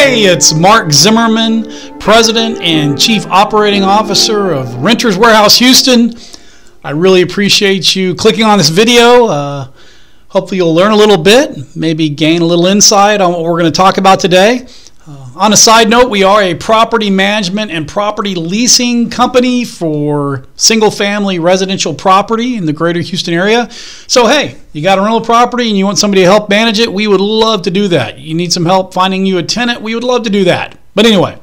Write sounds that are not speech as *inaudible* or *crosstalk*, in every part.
Hey, it's Mark Zimmerman, President and Chief Operating Officer of Renters Warehouse Houston. I really appreciate you clicking on this video. Uh, hopefully, you'll learn a little bit, maybe gain a little insight on what we're going to talk about today. On a side note, we are a property management and property leasing company for single family residential property in the greater Houston area. So, hey, you got a rental property and you want somebody to help manage it, we would love to do that. You need some help finding you a tenant, we would love to do that. But anyway,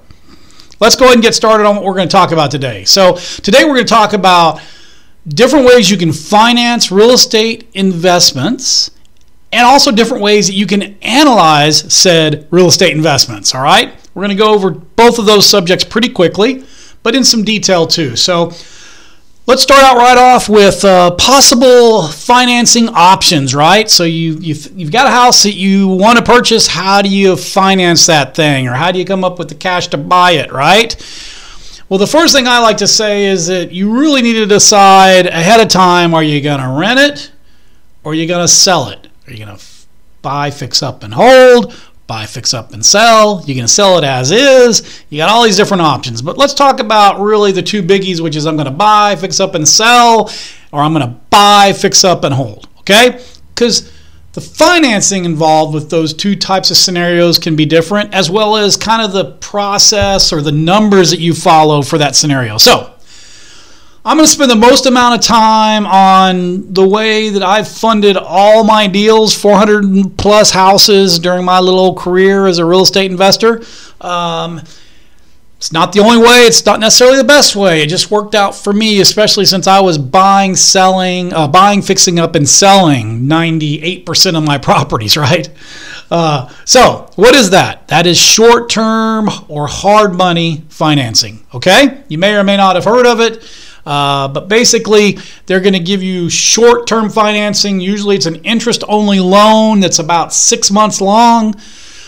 let's go ahead and get started on what we're going to talk about today. So, today we're going to talk about different ways you can finance real estate investments and also different ways that you can analyze said real estate investments. All right, we're going to go over both of those subjects pretty quickly, but in some detail too. So let's start out right off with uh, possible financing options. Right, so you you've, you've got a house that you want to purchase. How do you finance that thing, or how do you come up with the cash to buy it? Right. Well, the first thing I like to say is that you really need to decide ahead of time are you going to rent it or are you going to sell it? Are you going to buy, fix up, and hold? Buy, fix up, and sell? You're going to sell it as is? You got all these different options. But let's talk about really the two biggies, which is I'm going to buy, fix up, and sell, or I'm going to buy, fix up, and hold. Okay? Because the financing involved with those two types of scenarios can be different, as well as kind of the process or the numbers that you follow for that scenario. So, I'm going to spend the most amount of time on the way that I've funded all my deals, 400 plus houses during my little career as a real estate investor. Um, it's not the only way. It's not necessarily the best way. It just worked out for me, especially since I was buying, selling, uh, buying, fixing up, and selling 98% of my *laughs* properties, right? Uh, so, what is that? That is short term or hard money financing, okay? You may or may not have heard of it. Uh, but basically, they're going to give you short term financing. Usually, it's an interest only loan that's about six months long.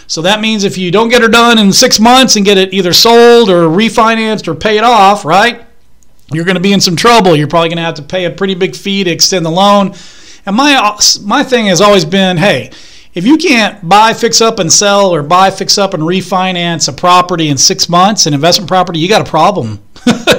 So that means if you don't get it done in six months and get it either sold or refinanced or pay it off, right? You're going to be in some trouble. You're probably going to have to pay a pretty big fee to extend the loan. And my my thing has always been, hey, if you can't buy, fix up, and sell, or buy, fix up, and refinance a property in six months, an investment property, you got a problem. *laughs*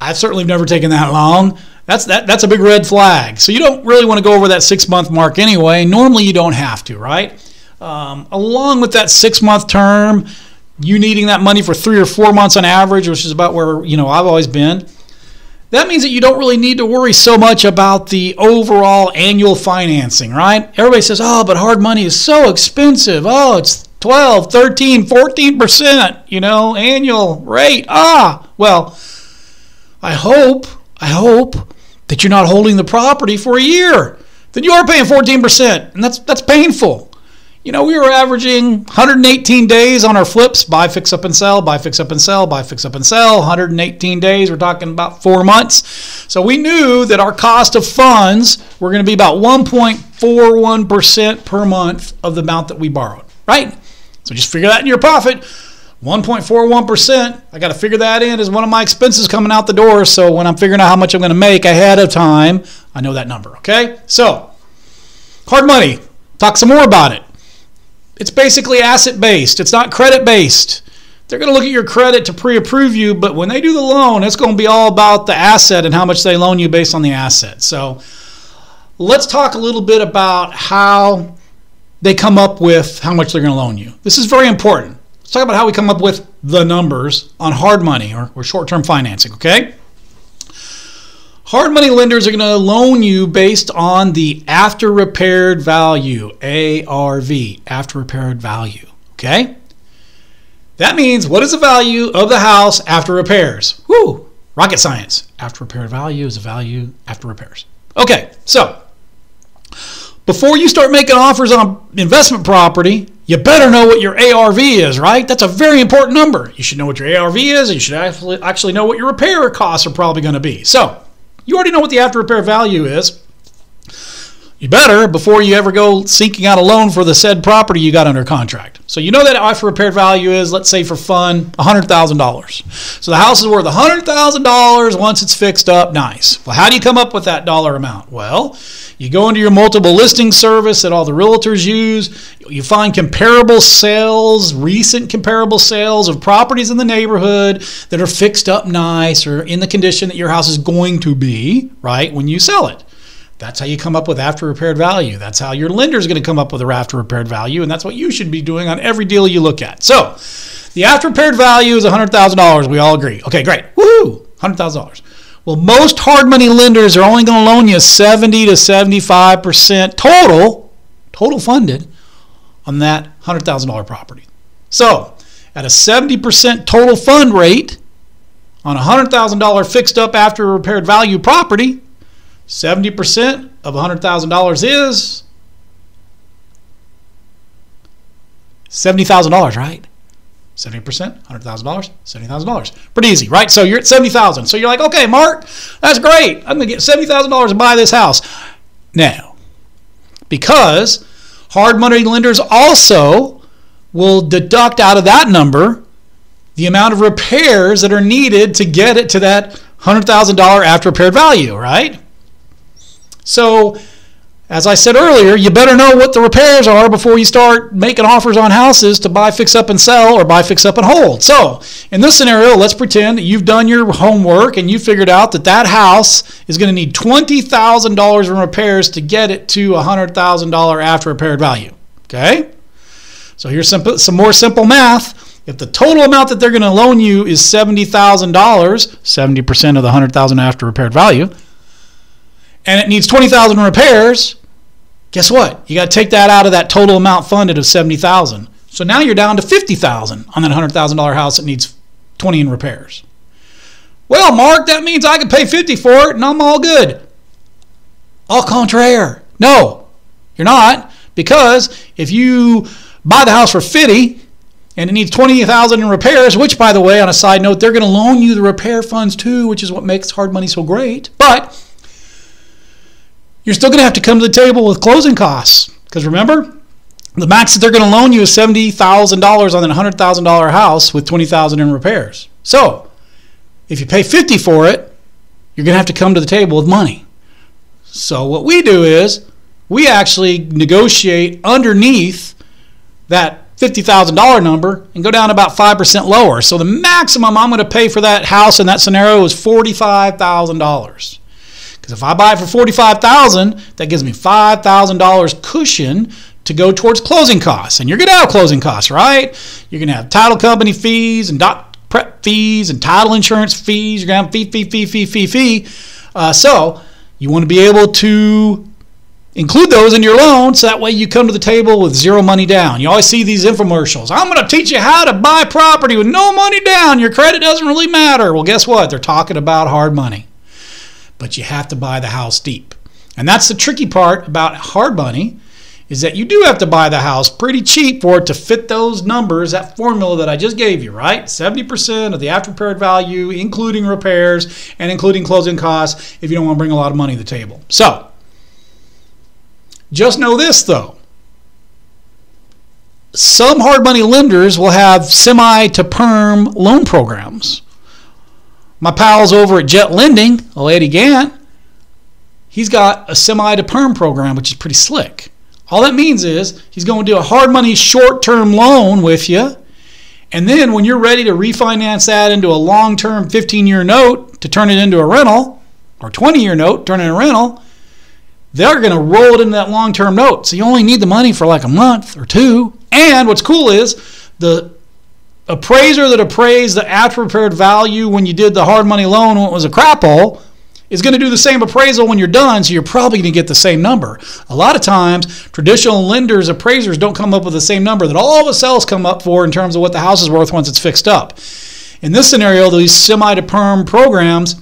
I've certainly never taken that long. That's that, that's a big red flag. So you don't really want to go over that six month mark anyway. Normally you don't have to, right? Um, along with that six month term, you needing that money for three or four months on average, which is about where you know I've always been. That means that you don't really need to worry so much about the overall annual financing, right? Everybody says, "Oh, but hard money is so expensive. Oh, it's 12, 13, 14%, you know, annual rate." Ah, well, I hope, I hope that you're not holding the property for a year. Then you are paying 14%, and that's that's painful. You know, we were averaging 118 days on our flips, buy, fix up and sell, buy, fix up and sell, buy, fix up and sell. 118 days, we're talking about four months. So we knew that our cost of funds were going to be about 1.41% per month of the amount that we borrowed, right? So just figure that in your profit. 1.41%. I got to figure that in as one of my expenses coming out the door. So when I'm figuring out how much I'm going to make ahead of time, I know that number, okay? So, hard money. Talk some more about it. It's basically asset based, it's not credit based. They're going to look at your credit to pre approve you, but when they do the loan, it's going to be all about the asset and how much they loan you based on the asset. So let's talk a little bit about how they come up with how much they're going to loan you. This is very important. Let's talk about how we come up with the numbers on hard money or, or short term financing, okay? Hard money lenders are going to loan you based on the after repaired value, ARV, after repaired value. Okay? That means what is the value of the house after repairs? Woo! Rocket science. After repaired value is a value after repairs. Okay, so before you start making offers on investment property, you better know what your ARV is, right? That's a very important number. You should know what your ARV is, and you should actually, actually know what your repair costs are probably going to be. So, you already know what the after repair value is. You better before you ever go seeking out a loan for the said property you got under contract. So you know that after repaired value is, let's say for fun, $100,000. So the house is worth $100,000 once it's fixed up. Nice. Well, how do you come up with that dollar amount? Well, you go into your multiple listing service that all the realtors use. You find comparable sales, recent comparable sales of properties in the neighborhood that are fixed up nice or in the condition that your house is going to be, right, when you sell it. That's how you come up with after repaired value. That's how your lender is going to come up with a after repaired value, and that's what you should be doing on every deal you look at. So, the after repaired value is $100,000. We all agree. Okay, great. Woohoo! $100,000. Well, most hard money lenders are only going to loan you 70 to 75% total, total funded on that $100,000 property. So, at a 70% total fund rate on a $100,000 fixed up after repaired value property, 70% of $100,000 is $70,000, right? 70%, $100,000, $70,000. Pretty easy, right? So you're at 70,000. So you're like, okay, Mark, that's great. I'm going to get $70,000 to buy this house. Now, because hard money lenders also will deduct out of that number the amount of repairs that are needed to get it to that $100,000 after repaired value, right? So, as I said earlier, you better know what the repairs are before you start making offers on houses to buy, fix up, and sell or buy, fix up, and hold. So, in this scenario, let's pretend that you've done your homework and you figured out that that house is going to need $20,000 in repairs to get it to $100,000 after repaired value. Okay? So, here's some, some more simple math. If the total amount that they're going to loan you is $70,000, 70% of the 100,000 after repaired value, and it needs 20,000 repairs, guess what? You got to take that out of that total amount funded of 70,000. So now you're down to 50,000 on that $100,000 house that needs 20 in repairs. Well, Mark, that means I can pay 50 for it and I'm all good. Au contraire. No, you're not because if you buy the house for 50 and it needs 20,000 in repairs, which by the way, on a side note, they're going to loan you the repair funds too, which is what makes hard money so great. But you're still going to have to come to the table with closing costs. Because remember, the max that they're going to loan you is $70,000 on a $100,000 house with 20000 in repairs. So, if you pay 50 for it, you're going to have to come to the table with money. So, what we do is we actually negotiate underneath that $50,000 number and go down about 5% lower. So, the maximum I'm going to pay for that house in that scenario is $45,000. Because if I buy it for 45000 that gives me $5,000 cushion to go towards closing costs. And you're going to have closing costs, right? You're going to have title company fees and doc prep fees and title insurance fees. You're going to have fee, fee, fee, fee, fee, fee. Uh, so you want to be able to include those in your loan so that way you come to the table with zero money down. You always see these infomercials. I'm going to teach you how to buy property with no money down. Your credit doesn't really matter. Well, guess what? They're talking about hard money but you have to buy the house deep. And that's the tricky part about hard money is that you do have to buy the house pretty cheap for it to fit those numbers, that formula that I just gave you, right? 70% of the after repaired value, including repairs and including closing costs, if you don't want to bring a lot of money to the table. So, just know this though. Some hard money lenders will have semi to perm loan programs my pals over at Jet Lending, Eddie Gant, he's got a semi to perm program, which is pretty slick. All that means is he's going to do a hard money short term loan with you. And then when you're ready to refinance that into a long term 15 year note to turn it into a rental, or 20 year note, turn it into a rental, they're going to roll it into that long term note. So you only need the money for like a month or two. And what's cool is the appraiser that appraised the after repaired value when you did the hard money loan when it was a crap hole is going to do the same appraisal when you're done, so you're probably going to get the same number. A lot of times, traditional lenders, appraisers don't come up with the same number that all the else come up for in terms of what the house is worth once it's fixed up. In this scenario, these semi to perm programs,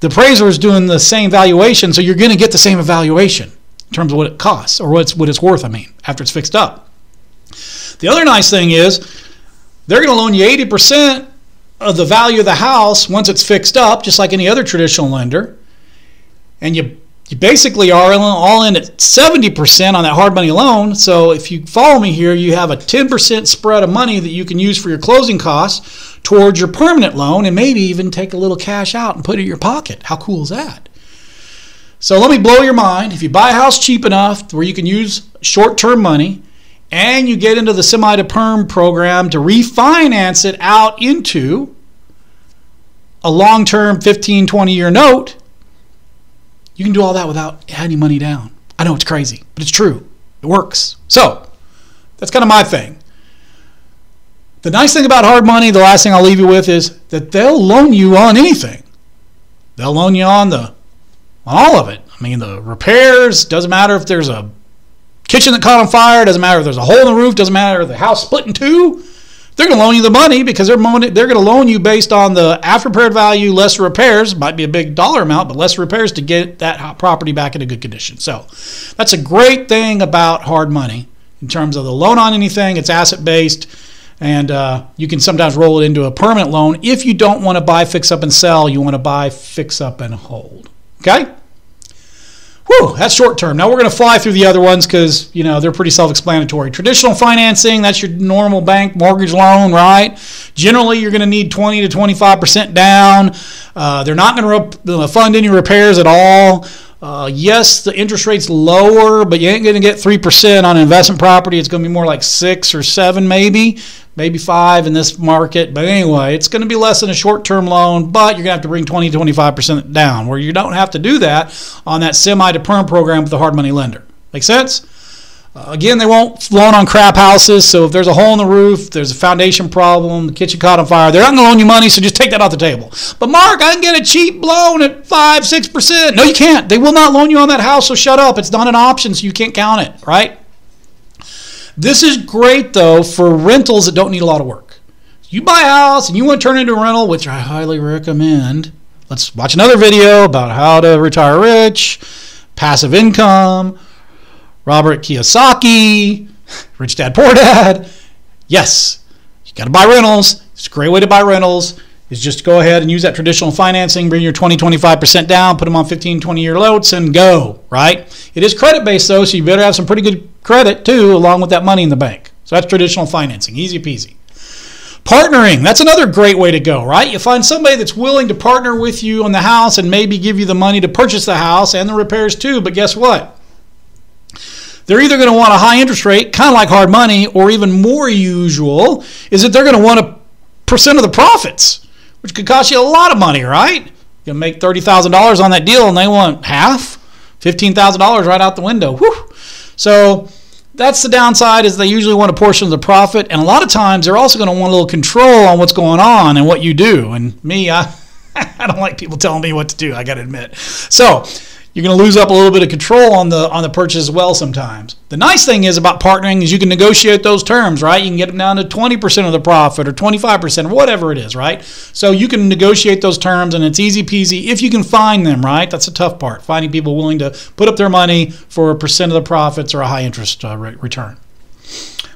the appraiser is doing the same valuation, so you're going to get the same evaluation in terms of what it costs or what it's, what it's worth, I mean, after it's fixed up. The other nice thing is, they're going to loan you 80% of the value of the house once it's fixed up, just like any other traditional lender. And you you basically are all in at 70% on that hard money loan. So if you follow me here, you have a 10% spread of money that you can use for your closing costs towards your permanent loan and maybe even take a little cash out and put it in your pocket. How cool is that? So let me blow your mind. If you buy a house cheap enough where you can use short term money and you get into the semi to perm program to refinance it out into a long term 15, 20 year note you can do all that without adding money down. I know it's crazy, but it's true. It works. So that's kind of my thing. The nice thing about hard money, the last thing I'll leave you with is that they'll loan you on anything. They'll loan you on the on all of it. I mean, the repairs doesn't matter if there's a kitchen that caught on fire, doesn't matter if there's a hole in the roof, doesn't matter if the house split in two. They're going to loan you the money because they're they're going to loan you based on the after repaired value less repairs. Might be a big dollar amount, but less repairs to get that property back in a good condition. So that's a great thing about hard money in terms of the loan on anything. It's asset based, and uh, you can sometimes roll it into a permanent loan if you don't want to buy, fix up, and sell. You want to buy, fix up, and hold. Okay. Whew, that's short term. Now we're going to fly through the other ones because you know they're pretty self-explanatory. Traditional financing, that's your normal bank mortgage loan, right? Generally, you're going to need 20 to 25 percent down. Uh, they're not going to fund any repairs at all. Uh, yes, the interest rate's lower, but you ain't going to get 3% on investment property. It's going to be more like 6 or 7 maybe, maybe 5 in this market. But anyway, it's going to be less than a short-term loan, but you're going to have to bring 20 25% down where you don't have to do that on that semi to perm program with the hard money lender. Make sense? Uh, again, they won't loan on crap houses. So if there's a hole in the roof, there's a foundation problem, the kitchen caught on fire, they're not going to loan you money. So just take that off the table. But Mark, I can get a cheap loan at five, six percent. No, you can't. They will not loan you on that house. So shut up. It's not an option. So you can't count it. Right. This is great though for rentals that don't need a lot of work. You buy a house and you want to turn it into a rental, which I highly recommend. Let's watch another video about how to retire rich, passive income Robert Kiyosaki, Rich Dad Poor Dad. Yes, you got to buy rentals. It's a great way to buy rentals. Is just go ahead and use that traditional financing, bring your 20, 25% down, put them on 15, 20 year notes, and go, right? It is credit based though, so you better have some pretty good credit too, along with that money in the bank. So that's traditional financing, easy peasy. Partnering, that's another great way to go, right? You find somebody that's willing to partner with you on the house and maybe give you the money to purchase the house and the repairs too, but guess what? They're either going to want a high interest rate, kind of like hard money, or even more usual is that they're going to want a percent of the profits, which could cost you a lot of money, right? You make thirty thousand dollars on that deal, and they want half, fifteen thousand dollars right out the window. Whew. So that's the downside is they usually want a portion of the profit, and a lot of times they're also going to want a little control on what's going on and what you do. And me, I, *laughs* I don't like people telling me what to do. I got to admit. So you're going to lose up a little bit of control on the on the purchase as well sometimes. The nice thing is about partnering is you can negotiate those terms, right? You can get them down to 20% of the profit or 25% or whatever it is, right? So you can negotiate those terms and it's easy peasy if you can find them, right? That's the tough part, finding people willing to put up their money for a percent of the profits or a high interest uh, return.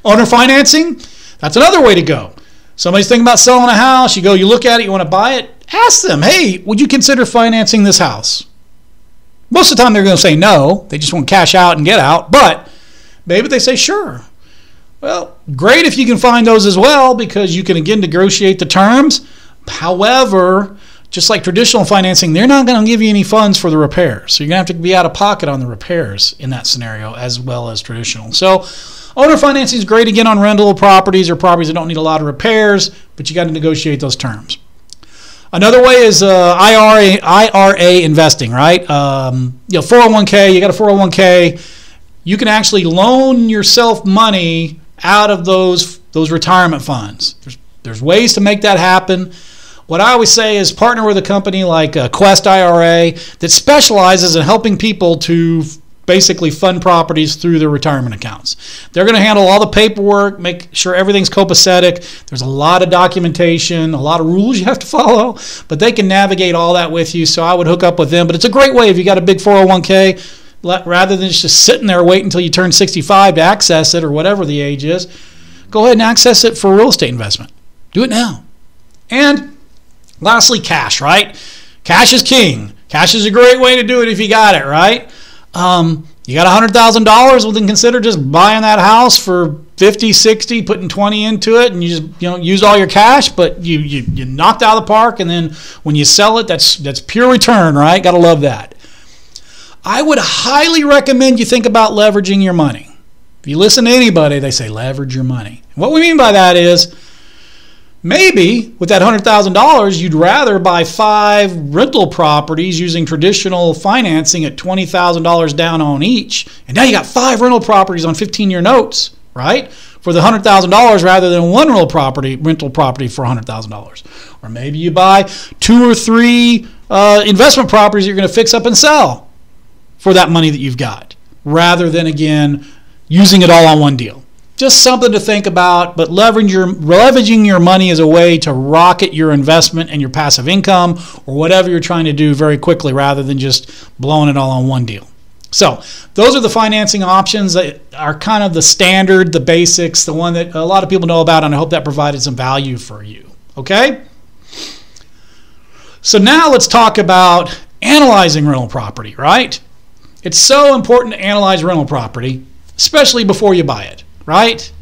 Owner financing, that's another way to go. Somebody's thinking about selling a house, you go, you look at it, you want to buy it, ask them, hey, would you consider financing this house? Most of the time, they're going to say no. They just want to cash out and get out. But maybe they say sure. Well, great if you can find those as well because you can again negotiate the terms. However, just like traditional financing, they're not going to give you any funds for the repairs. So you're going to have to be out of pocket on the repairs in that scenario as well as traditional. So owner financing is great again on rental properties or properties that don't need a lot of repairs, but you got to negotiate those terms. Another way is uh, IRA IRA investing, right? Um, you know, 401k. You got a 401k. You can actually loan yourself money out of those those retirement funds. There's there's ways to make that happen. What I always say is partner with a company like uh, Quest IRA that specializes in helping people to basically fund properties through their retirement accounts. They're going to handle all the paperwork, make sure everything's copacetic. There's a lot of documentation, a lot of rules you have to *laughs* follow, but they can navigate all that with you. So I would hook up with them. But it's a great way if you got a big 401k, rather than just sitting there waiting until you turn 65 to access it or whatever the age is, go ahead and access it for real estate investment. Do it now. And lastly, cash, right? Cash is king. Cash is a great way to do it if you got it, right? Um, you got $100,000, well, then consider just buying that house for 50, 60, putting 20 into it, and you just you know use all your cash, but you, you, you knocked out of the park, and then when you sell it, that's, that's pure return, right? Got to love that. I would highly recommend you think about leveraging your money. If you listen to anybody, they say leverage your money. What we mean by that is maybe with that $100,000, you'd rather buy five rental properties using traditional financing at $20,000 down on each. And now you got five rental properties on 15 year notes, right? For the $100,000 rather than one rental property, rental property for $100,000. Or maybe you buy two or three uh, investment properties you're going to fix up and sell for that money that you've got rather than again using it all on one deal. Just something to think about, but leveraging your, leveraging your money as a way to rocket your investment and your passive income or whatever you're trying to do very quickly rather than just blowing it all on one deal. So, those are the financing options that are kind of the standard, the basics, the one that a lot of people know about, and I hope that provided some value for you. Okay? So, now let's talk about analyzing rental property, right? It's so important to analyze rental property especially before you buy it, right?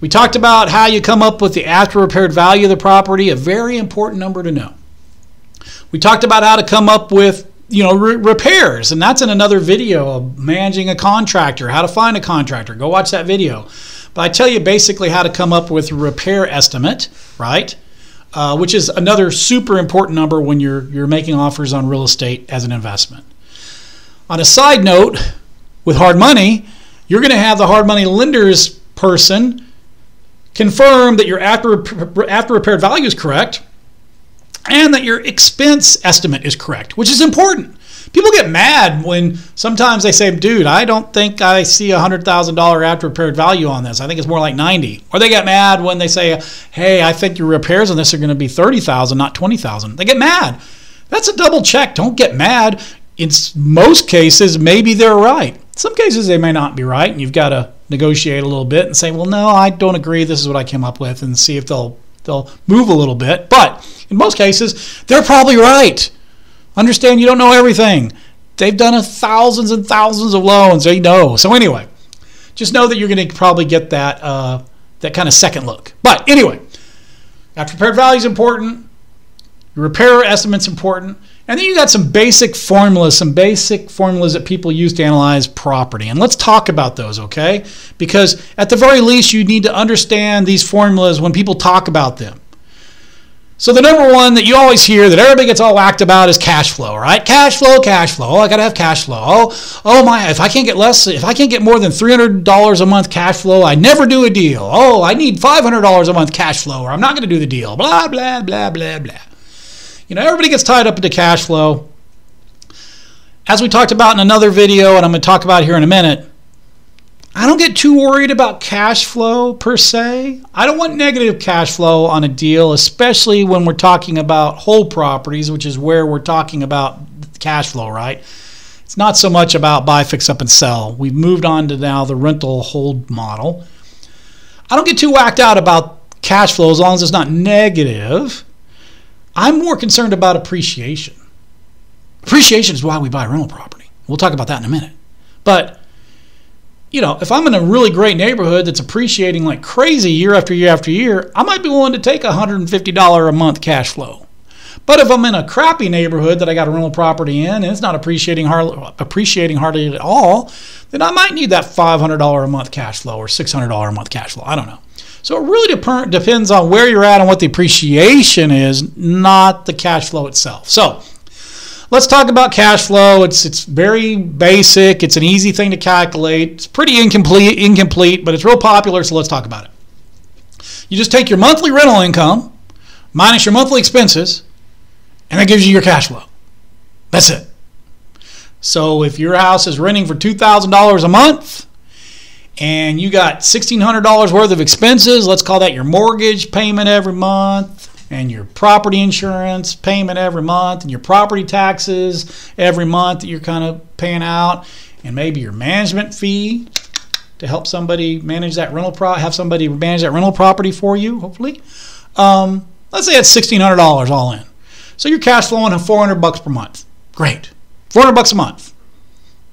We talked about how you come up with the after repaired value of the property, a very important number to know. We talked about how to come up with you know re- repairs and that's in another video of managing a contractor how to find a contractor go watch that video but i tell you basically how to come up with a repair estimate right uh, which is another super important number when you're you're making offers on real estate as an investment on a side note with hard money, you're going to have the hard money lenders person confirm that your after, after repaired value is correct and that your expense estimate is correct, which is important. People get mad when sometimes they say, dude, I don't think I see a $100,000 after repaired value on this. I think it's more like 90. Or they get mad when they say, hey, I think your repairs on this are going to be 30,000, not 20,000. They get mad. That's a double check. Don't get mad. In most cases, maybe they're right. Some cases they may not be right, and you've got to negotiate a little bit and say, "Well, no, I don't agree. This is what I came up with," and see if they'll they'll move a little bit. But in most cases, they're probably right. Understand you don't know everything. They've done a thousands and thousands of loans. They know. So anyway, just know that you're going to probably get that uh, that kind of second look. But anyway, after repaired value is important. Your repair estimate's important. And then you got some basic formulas, some basic formulas that people use to analyze property. And let's talk about those, okay? Because at the very least, you need to understand these formulas when people talk about them. So the number one that you always hear that everybody gets all whacked about is cash flow, right? Cash flow, cash flow. Oh, I gotta have cash flow. Oh, oh my! If I can't get less, if I can't get more than three hundred dollars a month cash flow, I never do a deal. Oh, I need five hundred dollars a month cash flow, or I'm not gonna do the deal. Blah blah blah blah blah. You know, everybody gets tied up into cash flow. As we talked about in another video, and I'm going to talk about here in a minute, I don't get too worried about cash flow per se. I don't want negative cash flow on a deal, especially when we're talking about whole properties, which is where we're talking about cash flow, right? It's not so much about buy, fix up, and sell. We've moved on to now the rental hold model. I don't get too whacked out about cash flow as long as it's not negative. I'm more concerned about appreciation. Appreciation is why we buy rental property. We'll talk about that in a minute. But you know, if I'm in a really great neighborhood that's appreciating like crazy year after year after year, I might be willing to take $150 a month cash flow. But if I'm in a crappy neighborhood that I got a rental property in and it's not appreciating hardly, appreciating hardly at all, then I might need that $500 a month cash flow or $600 a month cash flow. I don't know. So it really dep- depends on where you're at and what the appreciation is, not the cash flow itself. So let's talk about cash flow. It's it's very basic. It's an easy thing to calculate. It's pretty incomplete, incomplete, but it's real popular. So let's talk about it. You just take your monthly rental income minus your monthly expenses, and that gives you your cash flow. That's it. So if your house is renting for two thousand dollars a month and you got $1,600 worth of expenses, let's call that your mortgage payment every month, and your property insurance payment every month, and your property taxes every month that you're kind of paying out, and maybe your management fee to help somebody manage that rental pro have somebody manage that rental property for you, hopefully. Um, let's say it's $1,600 all in. So you're cash flowing 400 bucks per month. Great. 400 bucks a month.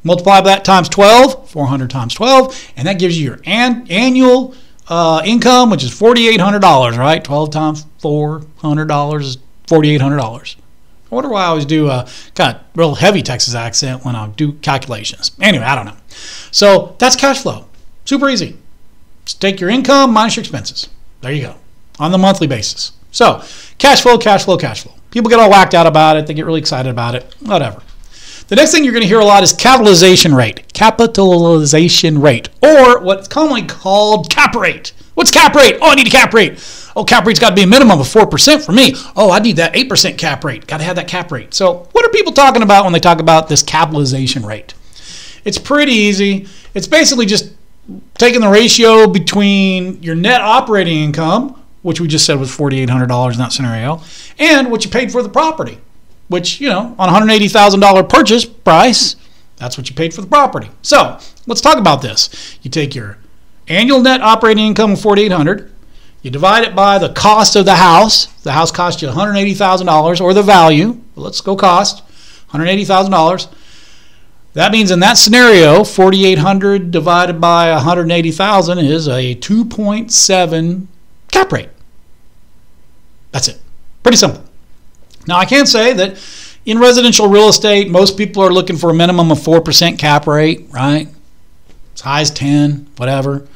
Multiply that times 12, 400 times 12, and that gives you your an- annual uh, income, which is $4,800, right? 12 times $400 is $4,800. I wonder why I always do a kind of real heavy Texas accent when I do calculations. Anyway, I don't know. So that's cash flow. Super easy. Just take your income minus your expenses. There you go. On the monthly basis. So cash flow, cash flow, cash flow. People get all whacked out about it. They get really excited about it. Whatever. The next thing you're going to hear a lot is capitalization rate. Capitalization rate. Or what's commonly called cap rate. What's cap rate? Oh, I need a cap rate. Oh, cap rate's got to be a minimum of 4% for me. Oh, I need that 8% cap rate. Got to have that cap rate. So, what are people talking about when they talk about this capitalization rate? It's pretty easy. It's basically just taking the ratio between your net operating income, which we just said was $4,800 in that scenario, and what you paid for the property, which, you know, on $180,000 purchase price, that's what you paid for the property. So, let's talk about this. You take your annual net operating income of 4800 you divide it by the cost of the house. The house cost you $180,000 or the value. Let's go cost $180,000. That means in that scenario, 4,800 divided by 180,000 is a 2.7 cap rate. That's it. Pretty simple. Now, I can't say that in residential real estate, most people are looking for a minimum of 4% cap rate, right? As high as 10, whatever.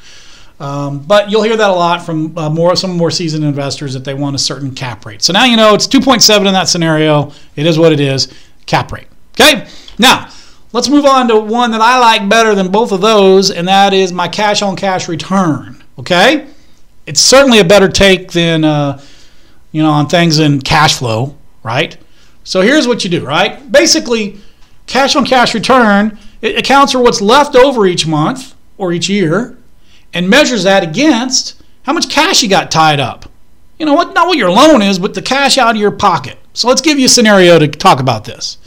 Um, but you'll hear that a lot from uh, more some more seasoned investors that they want a certain cap rate. So now you know it's 2.7 in that scenario. It is what it is, cap rate. Okay. Now let's move on to one that I like better than both of those, and that is my cash on cash return. Okay. It's certainly a better take than uh, you know on things in cash flow, right? So here's what you do, right? Basically, cash on cash return it accounts for what's left over each month or each year and measures that against how much cash you got tied up. You know what? Not what your loan is, but the cash out of your pocket. So let's give you a scenario to talk about this.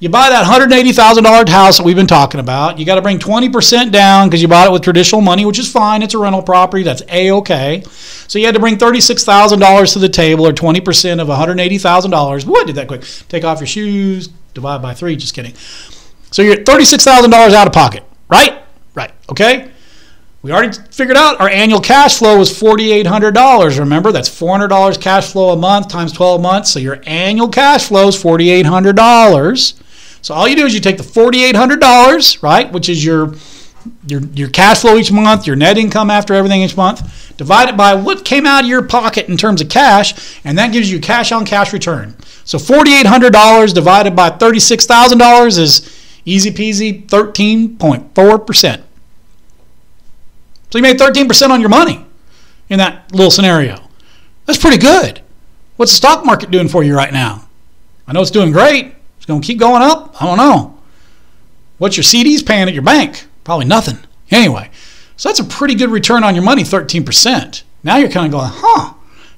You buy that $180,000 house that we've been talking about. You got to bring 20% down because you bought it with traditional money, which is fine. It's a rental property. That's A OK. So you had to bring $36,000 to the table or 20% of $180,000. What did that quick? Take off your shoes, divide by three. Just kidding. So you're $36,000 out of pocket, right? Right. Okay. We already figured out our annual cash flow was $4,800. Remember, that's $400 cash flow a month times 12 months. So your annual cash flow is $4,800. So all you do is you take the $4,800, right, which is your, your, your cash flow each month, your net income after everything each month, divide it by what came out of your pocket in terms of cash, and that gives you cash on cash return. So $4,800 divided by $36,000 is easy peasy 13.4%. So you made 13% on your money in that little scenario. That's pretty good. What's the stock market doing for you right now? I know it's doing great. It's going to keep going up. I don't know. What's your CDs paying at your bank? Probably nothing. Anyway, so that's a pretty good return on your money, 13%. Now you're kind of going, huh,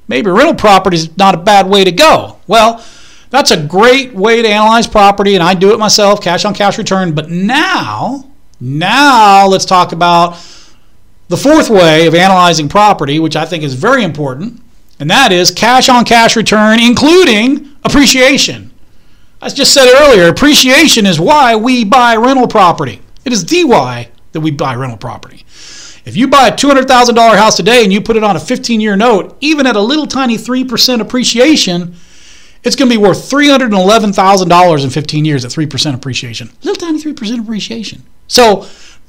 maybe rental property is not a bad way to go. Well, that's a great way to analyze property, and I do it myself, cash on cash return. But now, now let's talk about the fourth way of analyzing property, which I think is very important, and that is cash on cash return, including appreciation. I just said earlier, appreciation is why we buy rental property. It is the why that we buy rental property. If you buy a $200,000 house today and you put it on a 15 year note, even at a little tiny 3% appreciation, it's going to be worth $311,000 in 15 years at 3% appreciation. Little tiny 3% appreciation. So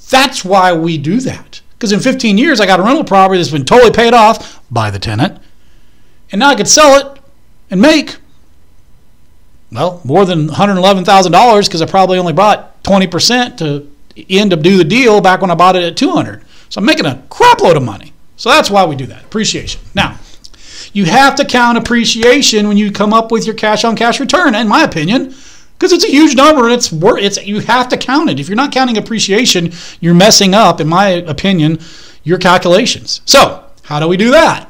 that's why we do that. Because in 15 years, I got a rental property that's been totally paid off by the tenant. And now I could sell it and make, well, more than $111,000 because I probably only bought 20% to end up do the deal back when I bought it at 200. So I'm making a crap load of money. So that's why we do that, appreciation. Now, you have to count appreciation when you come up with your cash on cash return, in my opinion because it's a huge number and it's worth it's you have to count it. If you're not counting appreciation, you're messing up, in my opinion, your calculations. So how do we do that?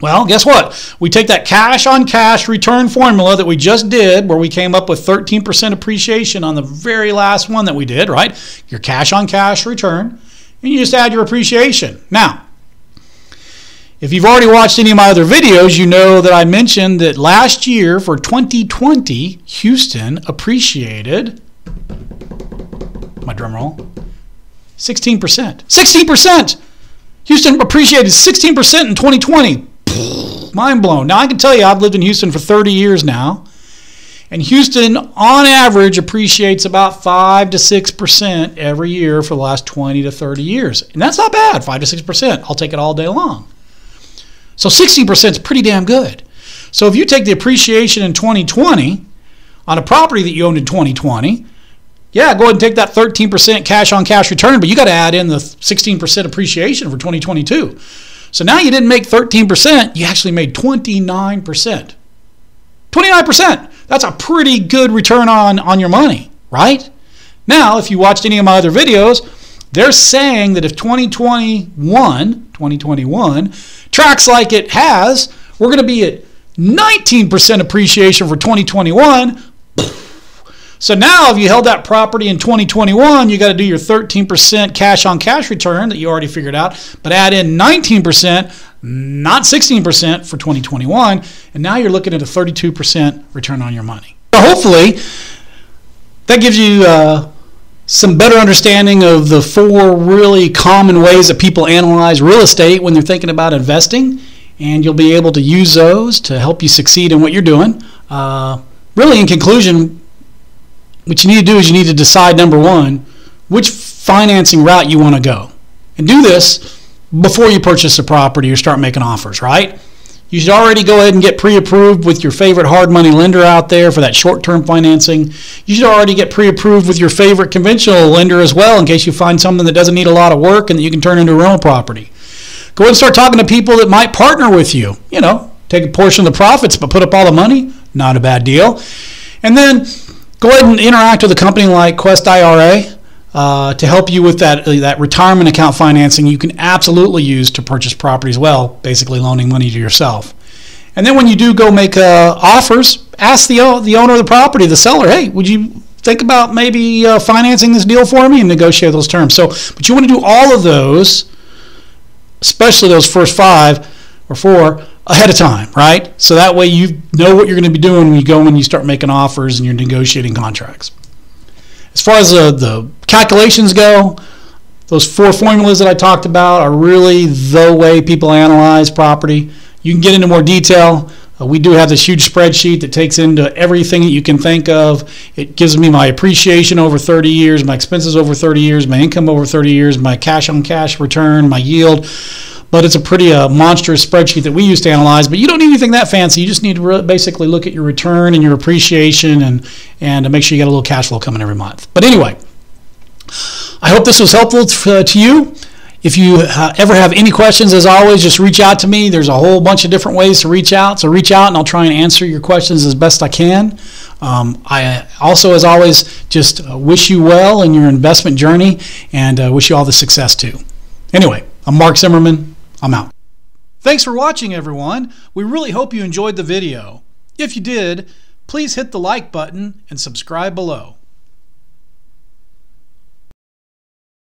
Well, guess what? We take that cash on cash return formula that we just did, where we came up with 13% appreciation on the very last one that we did, right? Your cash on cash return, and you just add your appreciation. Now, If you've already watched any of my other videos, you know that I mentioned that last year for 2020, Houston appreciated my drum roll 16%. 16%! Houston appreciated 16% in 2020. *sighs* Mind blown. Now, I can tell you, I've lived in Houston for 30 years now. And Houston, on average, appreciates about 5 to 6% every year for the last 20 to 30 years. And that's not bad, 5 to 6%. I'll take it all day long. So 16% is pretty damn good. So if you take the appreciation in 2020 on a property that you owned in 2020, yeah, go ahead and take that 13% cash on cash return, but you got to add in the 16% appreciation for 2022. So now you didn't make 13%, you actually made 29%. 29%. That's a pretty good return on, on your money, right? Now, if you watched any of my other videos, they're saying that if 2021, 2021 tracks like it has, we're going to be at 19% appreciation for 2021. So now, if you held that property in 2021, you got to do your 13% cash on cash return that you already figured out, but add in 19%, not 16% for 2021, and now you're looking at a 32% return on your money. So hopefully, that gives you uh, some better understanding of the four really common ways that people analyze real estate when they're thinking about investing, and you'll be able to use those to help you succeed in what you're doing. Uh, really, in conclusion, what you need to do is you need to decide number one, which financing route you want to go. And do this before you purchase a property or start making offers, right? You should already go ahead and get pre approved with your favorite hard money lender out there for that short term financing. You should already get pre approved with your favorite conventional lender as well in case you find something that doesn't need a lot of work and that you can turn into a rental property. Go ahead and start talking to people that might partner with you. You know, take a portion of the profits but put up all the money. Not a bad deal. And then go ahead and interact with a company like Quest IRA. Uh, to help you with that that retirement account financing you can absolutely use to purchase property as well, basically loaning money to yourself. And then when you do go make uh, offers, ask the the owner of the property, the seller, hey, would you think about maybe uh, financing this deal for me and negotiate those terms? So, but you want to do all of those, especially those first five or four ahead of time, right? So that way you know what you're going to be doing when you go and you start making offers and you're negotiating contracts. As far as uh, the calculations go, those four formulas that I talked about are really the way people analyze property. You can get into more detail. Uh, we do have this huge spreadsheet that takes into everything that you can think of. It gives me my appreciation over 30 years, my expenses over 30 years, my income over 30 years, my cash on cash return, my yield but it's a pretty uh, monstrous spreadsheet that we use to analyze. But you don't need anything that fancy. You just need to re- basically look at your return and your appreciation and and make sure you get a little cash flow coming every month. But anyway, I hope this was helpful to, uh, to you. If you uh, ever have any questions, as always, just reach out to me. There's a whole bunch of different ways to reach out. So reach out and I'll try and answer your questions as best I can. Um, I also, as always, just uh, wish you well in your investment journey and uh, wish you all the success too. Anyway, I'm Mark Zimmerman. I'm out. Thanks for watching, everyone. We really hope you enjoyed the video. If you did, please hit the like button and subscribe below.